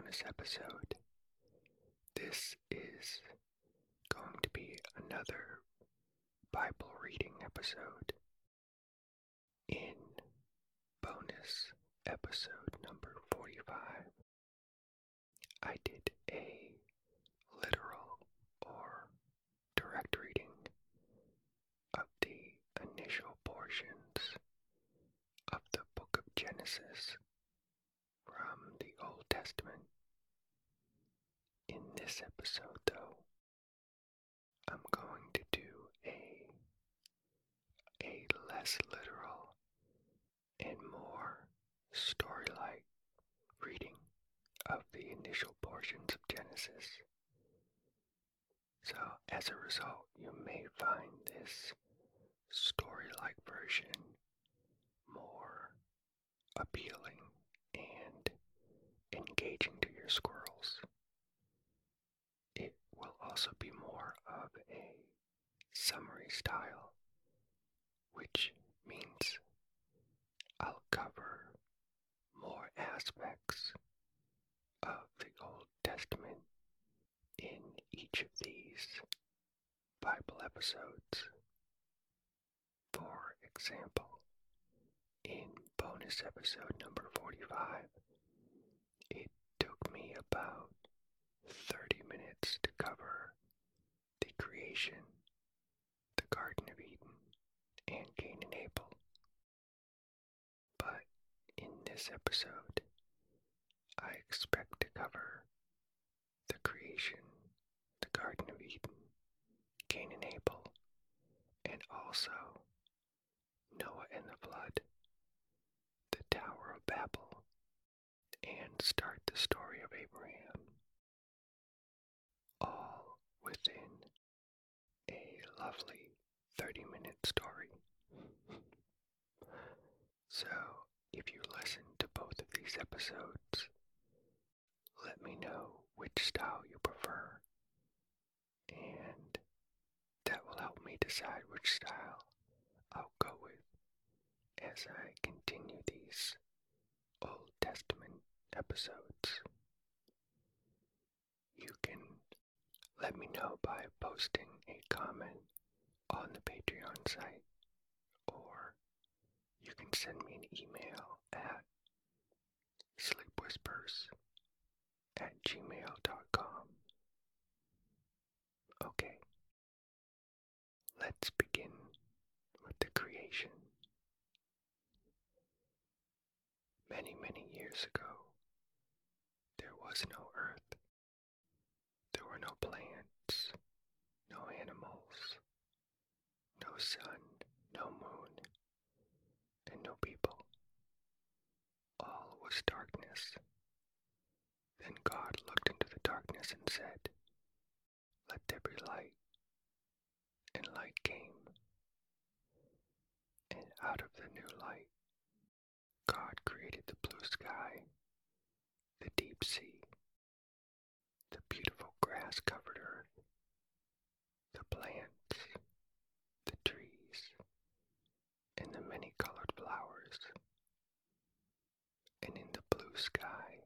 bonus episode. This is going to be another Bible reading episode. In bonus episode number 45, I did a literal or direct reading of the initial portions of the book of Genesis from the Old Testament. In this episode, though, I'm going to do a a less literal and more story-like reading of the initial portions of Genesis. So, as a result, you may find this story-like version more appealing and engaging to your squirrels. Also be more of a summary style, which means I'll cover more aspects of the Old Testament in each of these Bible episodes. For example, in bonus episode number 45, it took me about 30 minutes to cover the creation, the Garden of Eden, and Cain and Abel. But in this episode, I expect to cover the creation, the Garden of Eden, Cain and Abel, and also Noah and the flood, the Tower of Babel, and start the story of Abraham. All within a lovely 30 minute story. So, if you listen to both of these episodes, let me know which style you prefer, and that will help me decide which style I'll go with as I continue these Old Testament episodes. You can let me know by posting a comment on the Patreon site, or you can send me an email at sleepwhispers at gmail.com. Okay, let's begin with the creation. Many, many years ago, there was no earth. There were no plants, no animals, no sun, no moon, and no people. All was darkness. Then God looked into the darkness and said, Let there be light. And light came. And out of the new light, God created the blue sky, the deep sea, the beautiful grass covered earth, the plants, the trees, and the many colored flowers. And in the blue sky,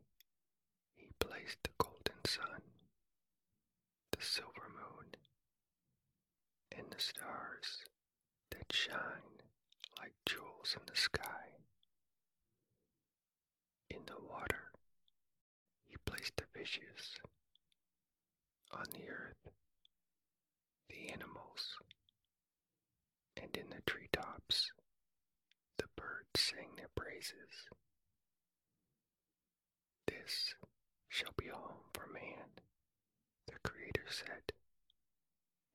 he placed the golden sun, the silver moon, and the stars that shine like jewels in the sky. In the water, he placed the fishes. On the earth, the animals. And in the treetops, the birds sang their praises. This shall be home for man, the Creator said.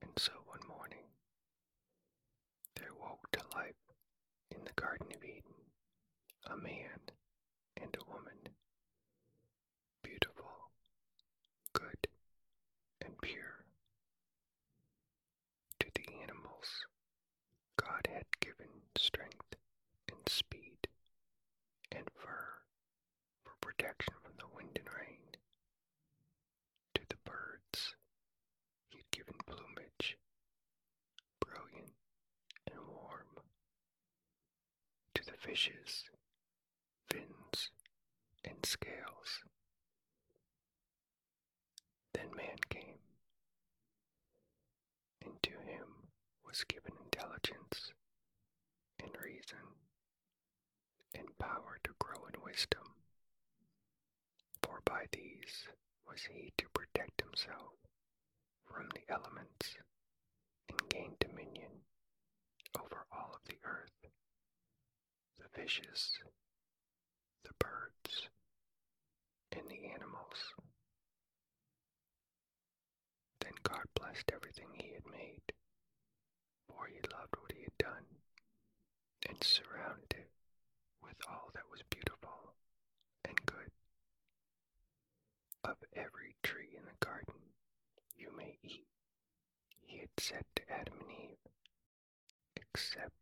And so one morning, there woke to life in the Garden of Eden. A man and a woman, beautiful, good, and pure. To the animals, God had given strength and speed and fur for protection from the wind and rain. To the birds, he had given plumage, brilliant and warm. To the fishes, fins and scales. Then man came, and to him was given intelligence and reason and power to grow in wisdom. For by these was he to protect himself from the elements and gain dominion over all of the earth, the fishes, the birds, and the animals. Then God blessed everything he had made, for he loved what he had done, and surrounded it with all that was beautiful and good. Of every tree in the garden you may eat, he had said to Adam and Eve, except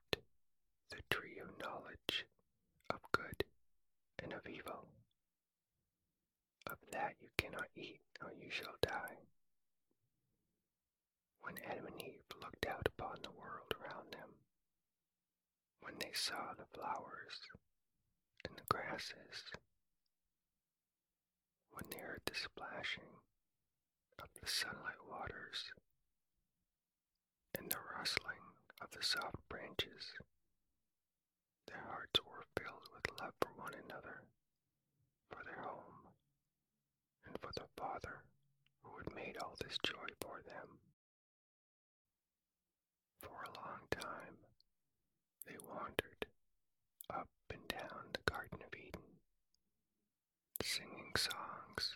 the tree of knowledge of good and of evil. Of that you cannot eat, or you shall die. When Adam and Eve looked out upon the world around them, when they saw the flowers and the grasses, when they heard the splashing of the sunlight waters and the rustling of the soft branches, their hearts were filled with love for one another, for their home, and for the Father who had made all this joy for them. For a long time they wandered up and down the Garden of Eden, singing songs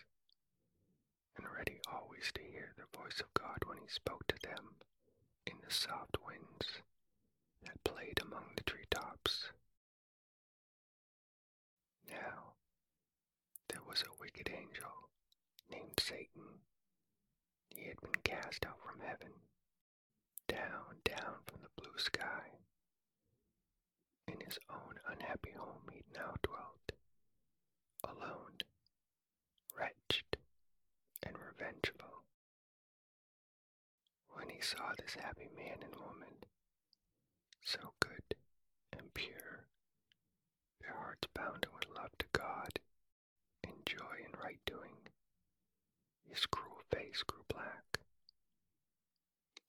and ready always to hear the voice of God when He spoke to them in the soft winds that played among the treetops. Now, there was a wicked angel named Satan. He had been cast out from heaven, down, down from the blue sky. In his own unhappy home he now dwelt, alone, wretched, and revengeful. When he saw this happy man and woman, so good and pure, their hearts bounding with love to God and joy in right doing, his cruel face grew black.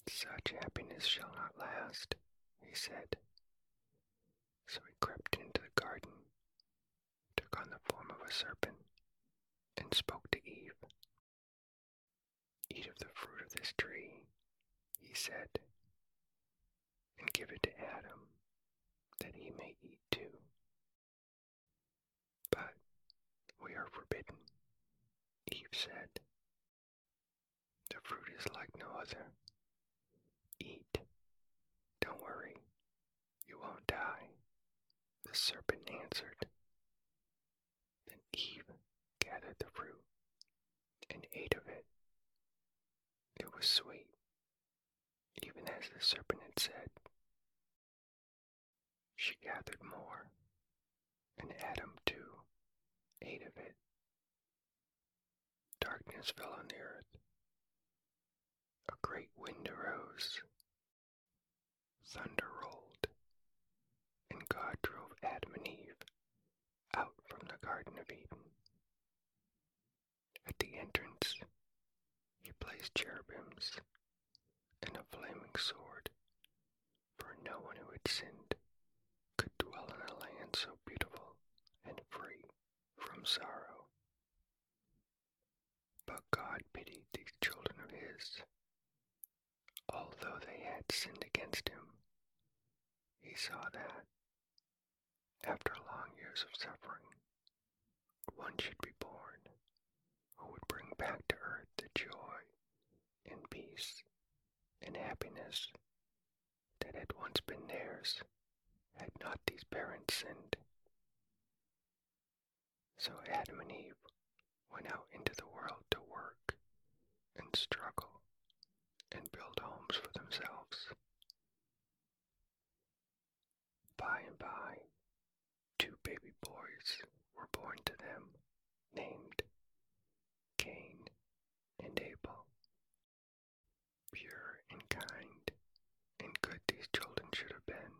Such happiness shall not last, he said. So he crept into the garden, took on the form of a serpent, and spoke to Eve. Eat of the fruit of this tree, he said, and give it to Adam, that he may eat too. But we are forbidden, Eve said. The fruit is like no other. Eat. Don't worry, you won't die. The serpent answered. Then Eve gathered the fruit and ate of it. It was sweet, even as the serpent had said. She gathered more, and Adam too ate of it. Darkness fell on the earth. A great wind arose. Thunder rolled, and God drove Adam and Eve out from the Garden of Eden. At the entrance, he placed cherubims and a flaming sword, for no one who had sinned could dwell in a land so beautiful and free from sorrow. But God pitied these children of His. Sinned against Him, He saw that, after long years of suffering, one should be born who would bring back to earth the joy and peace and happiness that had once been theirs had not these parents sinned. So Adam and Eve went out into the world to work and struggle and build homes for themselves. By and by, two baby boys were born to them, named Cain and Abel. Pure and kind and good these children should have been,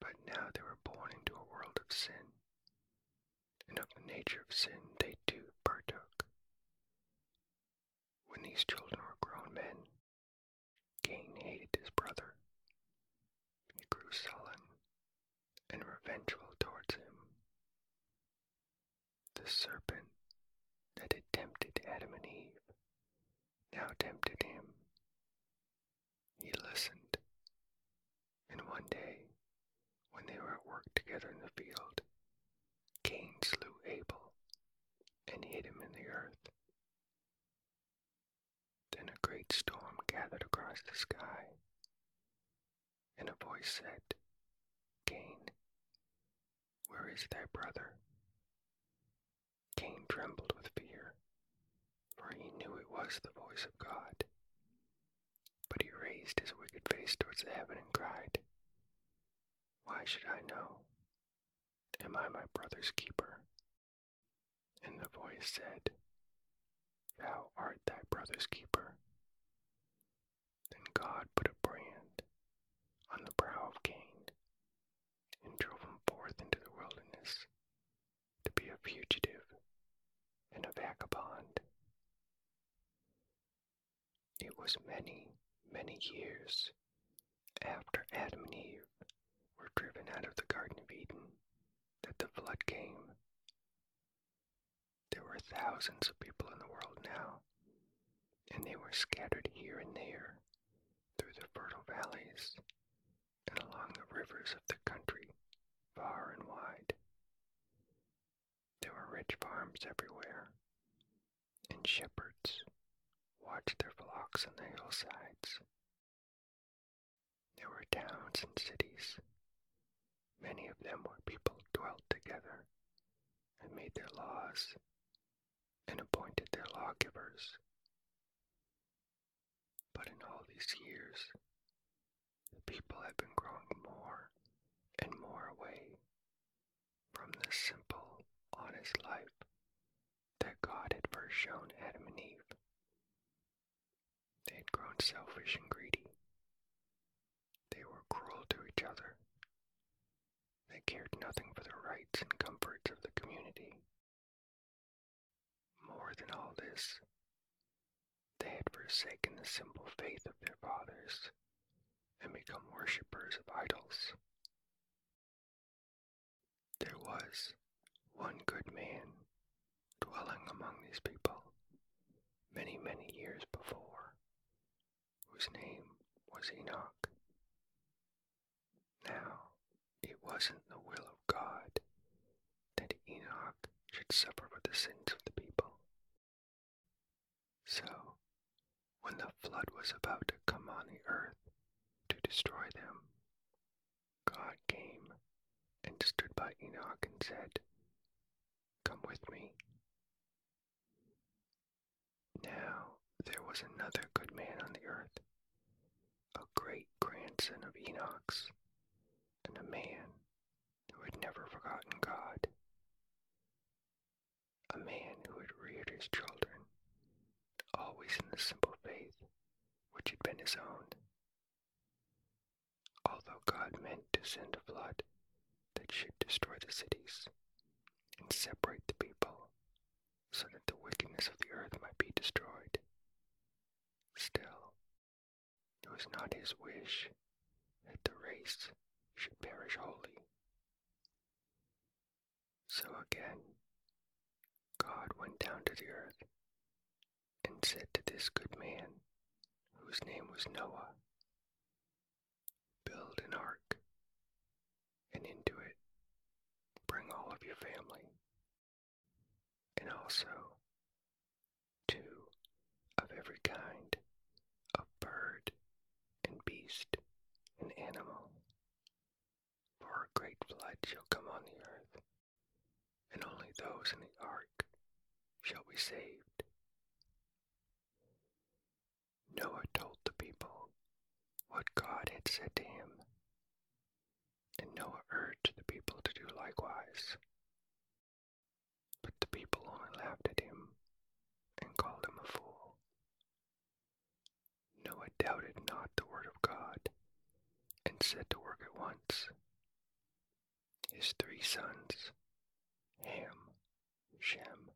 but now they were born into a world of sin, and of the nature of sin they too partook. When these children were men, Cain hated his brother. He grew sullen and revengeful towards him. The serpent that had tempted Adam and Eve now tempted him. He listened, and one day, when they were at work together in the field, Cain slew Abel and hid him in the earth. Then a great storm gathered across the sky, and a voice said, Cain, where is thy brother? Cain trembled with fear, for he knew it was the voice of God. But he raised his wicked face towards the heaven and cried, Why should I know? Am I my brother's keeper? And the voice said, Thou art thy brother's keeper. Then God put a brand on the brow of Cain and drove him forth into the wilderness to be a fugitive and a vagabond. It was many, many years after Adam and Eve were driven out of the Garden of Eden that the flood came. There were thousands of people in the world now, and they were scattered here and there fertile valleys and along the rivers of the country, far and wide. There were rich farms everywhere, and shepherds watched their flocks on the hillsides. There were towns and cities, many of them where people dwelt together and made their laws and appointed their lawgivers. But in all these years, the people have been growing more and more away from the simple, honest life that God had first shown Adam and Eve. They had grown selfish and greedy. They were cruel to each other. They cared nothing for the rights and comforts of the community. More than all this, they had forsaken the simple faith of their fathers and become worshippers of idols. There was one good man dwelling among these people many, many years before, whose name was Enoch. Now, it wasn't the will of God that Enoch should suffer for the sins of the people. So, when the flood was about to come on the earth to destroy them, God came and stood by Enoch and said, Come with me. Now there was another good man on the earth, a great grandson of Enoch's, and a man who had never forgotten God, a man who had reared his children, always in the simple faith which had been his own. Although God meant to send a flood that should destroy the cities and separate the people so that the wickedness of the earth might be destroyed, still, it was not his wish that the race should perish wholly. So again, God went down to the earth said to this good man, whose name was Noah, Build an ark, and into it bring all of your family, and also two of every kind of bird and beast and animal. For a great flood shall come on the earth, and only those in the ark shall be saved. Noah told the people what God had said to him, and Noah urged the people to do likewise. But the people only laughed at him and called him a fool. Noah doubted not the word of God and set to work at once. His three sons, Ham, Shem,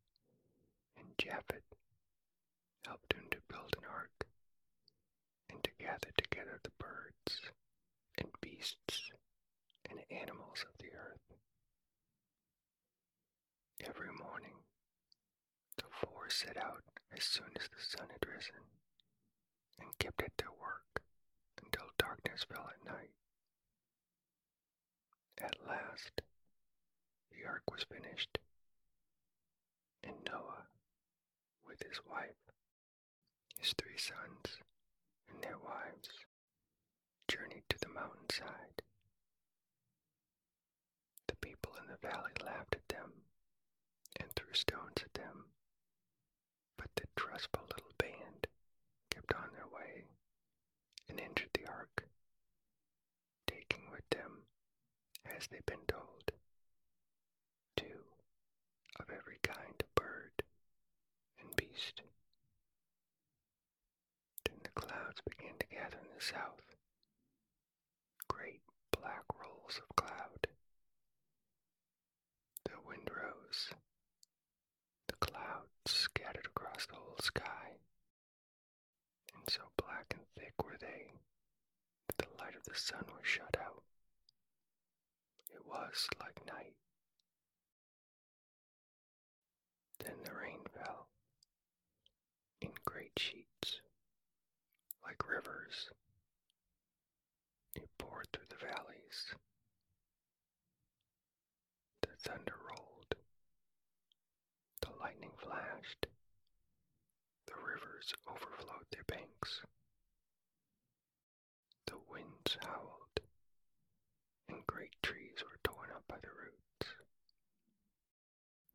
and Japheth, helped him to build and to gather together the birds and beasts and animals of the earth. Every morning, the four set out as soon as the sun had risen and kept at their work until darkness fell at night. At last, the ark was finished, and Noah, with his wife, his three sons, and their wives, journeyed to the mountainside. The people in the valley laughed at them and threw stones at them, but the trustful little band kept on their way and entered the ark, taking with them, as they'd been told, two of every kind of bird and beast. Then the clouds began to gather in the south, great black rolls of cloud. The wind rose. The clouds scattered across the whole sky, and so black and thick were they that the light of the sun was shut out. It was like night. Then the rain fell in great sheets, rivers. It poured through the valleys. The thunder rolled. The lightning flashed. The rivers overflowed their banks. The winds howled, and great trees were torn up by the roots.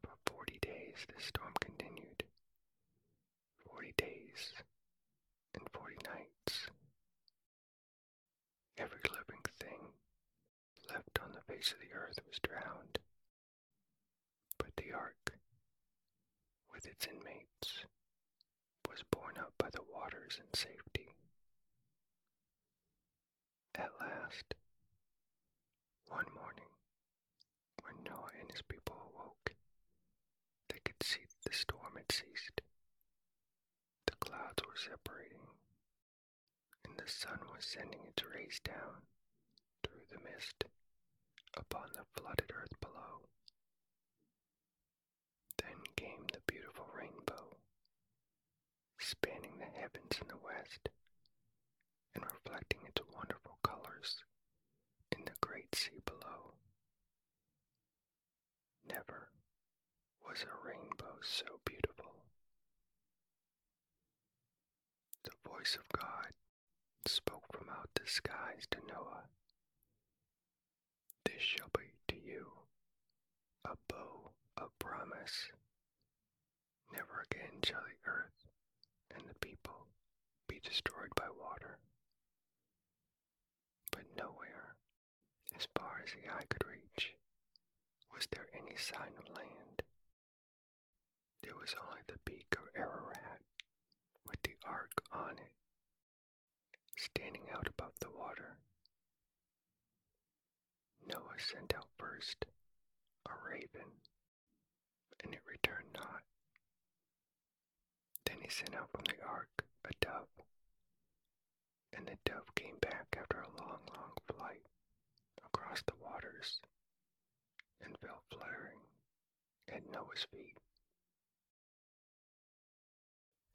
For forty days the storm continued. Forty days and forty nights. Every living thing left on the face of the earth was drowned. But the ark, with its inmates, was borne up by the waters in safety. At last, one morning, when Noah and his people awoke, they could see that the storm had ceased. The clouds were separating, and the sun was sending its rays down through the mist upon the flooded earth below. Then came the beautiful rainbow, spanning the heavens in the west and reflecting its wonderful colors in the great sea below. Never was a rainbow so beautiful. The voice of God spoke from out the skies to Noah. Shall be to you a bow of promise. Never again shall the earth and the people be destroyed by water. But nowhere, as far as the eye could reach, was there any sign of land. There was only the peak of Ararat with the ark on it, standing out above the water. Noah sent out first a raven, and it returned not. Then he sent out from the ark a dove, and the dove came back after a long, long flight across the waters and fell fluttering at Noah's feet.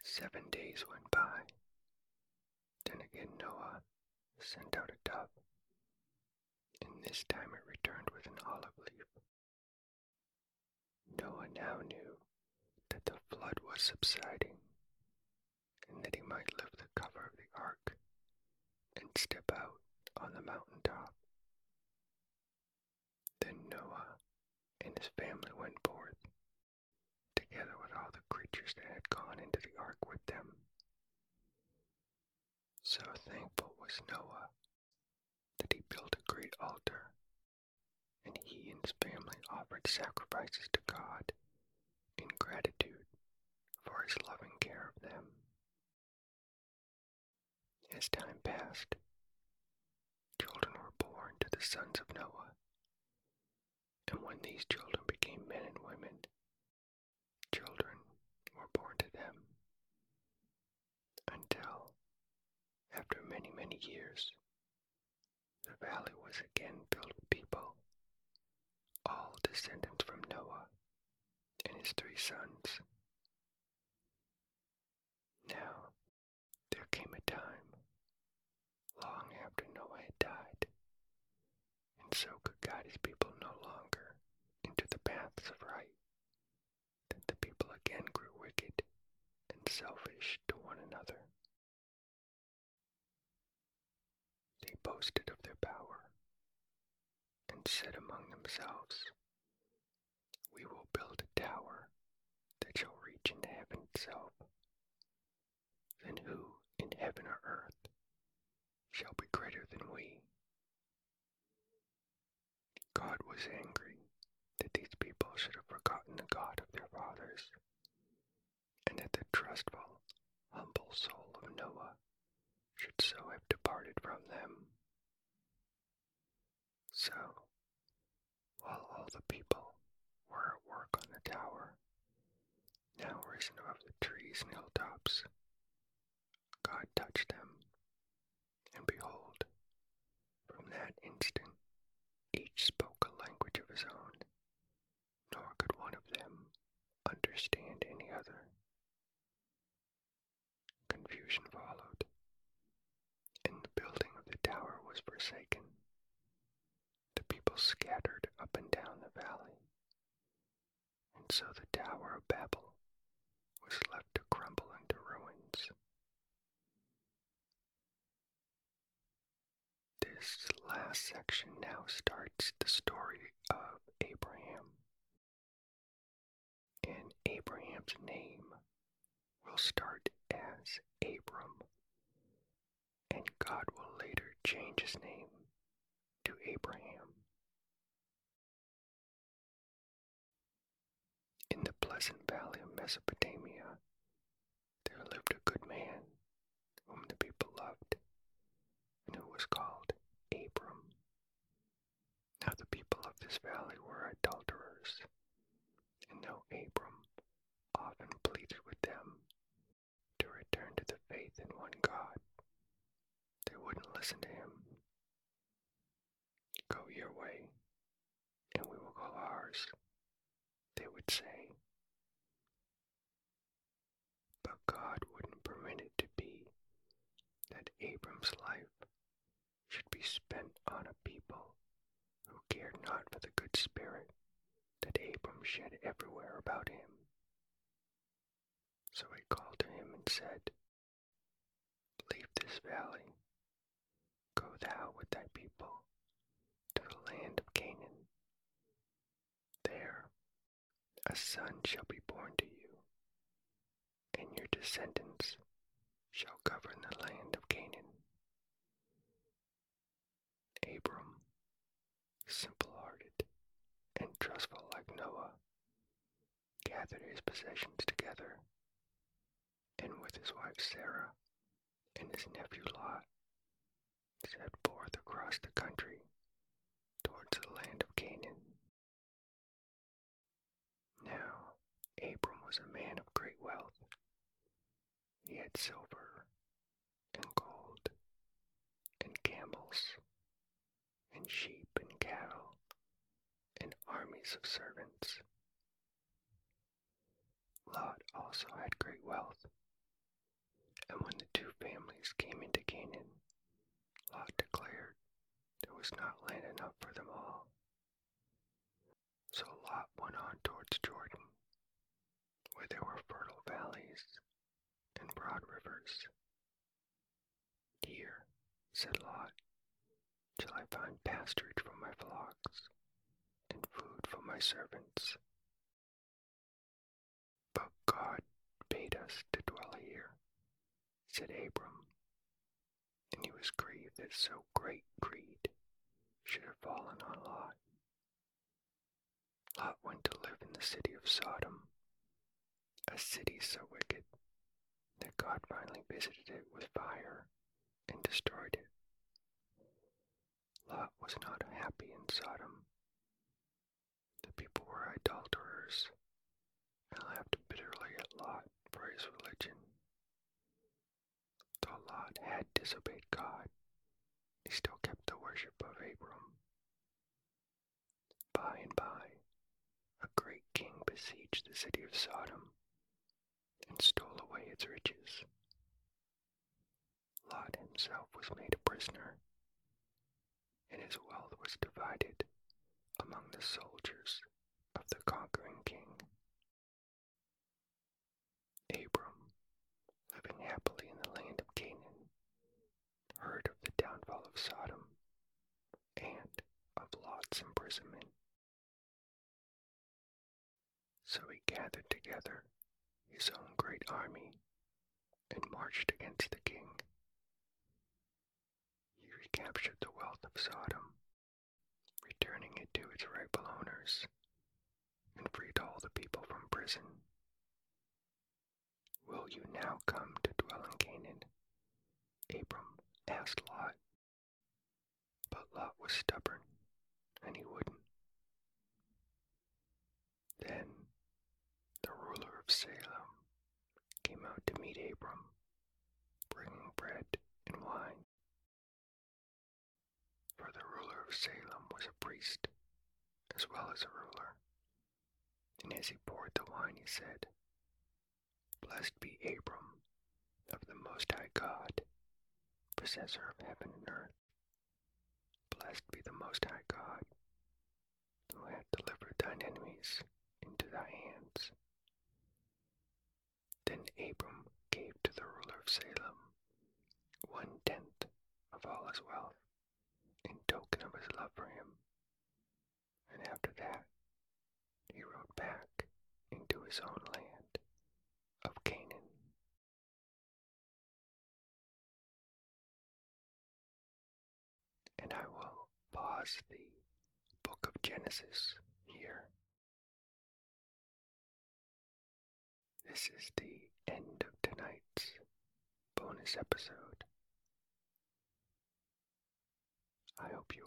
Seven days went by. Then again Noah sent out a dove, this time it returned with an olive leaf. Noah now knew that the flood was subsiding, and that he might lift the cover of the ark and step out on the mountain top. Then Noah and his family went forth, together with all the creatures that had gone into the ark with them. So thankful was Noah that he built a great altar, and he and his family offered sacrifices to God in gratitude for his loving care of them. As time passed, children were born to the sons of Noah, and when these children became men and women, children were born to them, until, after many, many years, the valley was again filled with people, all descendants from Noah and his three sons. Now, there came a time, long after Noah had died, and so could guide his people no longer into the paths of right, that the people again grew wicked and selfish to one another. They boasted said among themselves, We will build a tower that shall reach into heaven itself. Then who in heaven or earth shall be greater than we? God was angry that these people should have forgotten the God of their fathers, and that the trustful, humble soul of Noah should so have departed from them. So, all the people were at work on the tower, now risen above the trees and hilltops, God touched them, and behold, from that instant each spoke a language of his own, nor could one of them understand any other. Confusion followed, and the building of the tower was forsaken. Scattered up and down the valley, and so the Tower of Babel was left to crumble into ruins. This last section now starts the story of Abraham. And Abraham's name will start as Abram, and God will later change his name to Abraham. Pleasant valley of Mesopotamia, there lived a good man whom the people loved, and who was called Abram. Now the people of this valley were adulterers, and though Abram often pleaded with them to return to the faith in one God, they wouldn't listen to him. Go your way, and we will go ours, they would say. But God wouldn't permit it to be that Abram's life should be spent on a people who cared not for the good spirit that Abram shed everywhere about him. So he called to him and said, Leave this valley, go thou with thy people to the land of Canaan. There a son shall be born to you, and your descendants shall govern the land of Canaan. Abram, simple hearted and trustful like Noah, gathered his possessions together, and with his wife Sarah and his nephew Lot, set forth across the country towards the land of Canaan. Now, Abram was a man of great wealth. He silver and gold and camels and sheep and cattle and armies of servants. Lot also had great wealth. And when the two families came into Canaan, Lot declared there was not land enough for them all. So Lot went on towards Jordan, where there were fertile valleys and broad rivers. Here, said Lot, shall I find pasturage for my flocks and food for my servants. But God bade us to dwell here, said Abram, and he was grieved that so great greed should have fallen on Lot. Lot went to live in the city of Sodom, a city so wicked that God finally visited it with fire and destroyed it. Lot was not happy in Sodom. The people were adulterers and laughed bitterly at Lot for his religion. Though Lot had disobeyed God, he still kept the worship of Abram. By and by, a great king besieged the city of Sodom its riches. Lot himself was made a prisoner, and his wealth was divided among the soldiers of the conquering king. Abram, living happily in the land of Canaan, heard of the downfall of Sodom and of Lot's imprisonment. So he gathered together his own great army and marched against the king. He recaptured the wealth of Sodom, returning it to its rightful owners, and freed all the people from prison. Will you now come to dwell in Canaan? Abram asked Lot. But Lot was stubborn, and he wouldn't. Then the ruler of Salem to meet Abram, bringing bread and wine. For the ruler of Salem was a priest as well as a ruler. And as he poured the wine, he said, Blessed be Abram of the Most High God, possessor of heaven and earth. Blessed be the Most High God, who hath delivered thine enemies into thy hands. Then Abram gave to the ruler of Salem one tenth of all his wealth in token of his love for him. And after that, he rode back into his own land of Canaan. And I will pause the book of Genesis here. This is the end of tonight's bonus episode. I hope you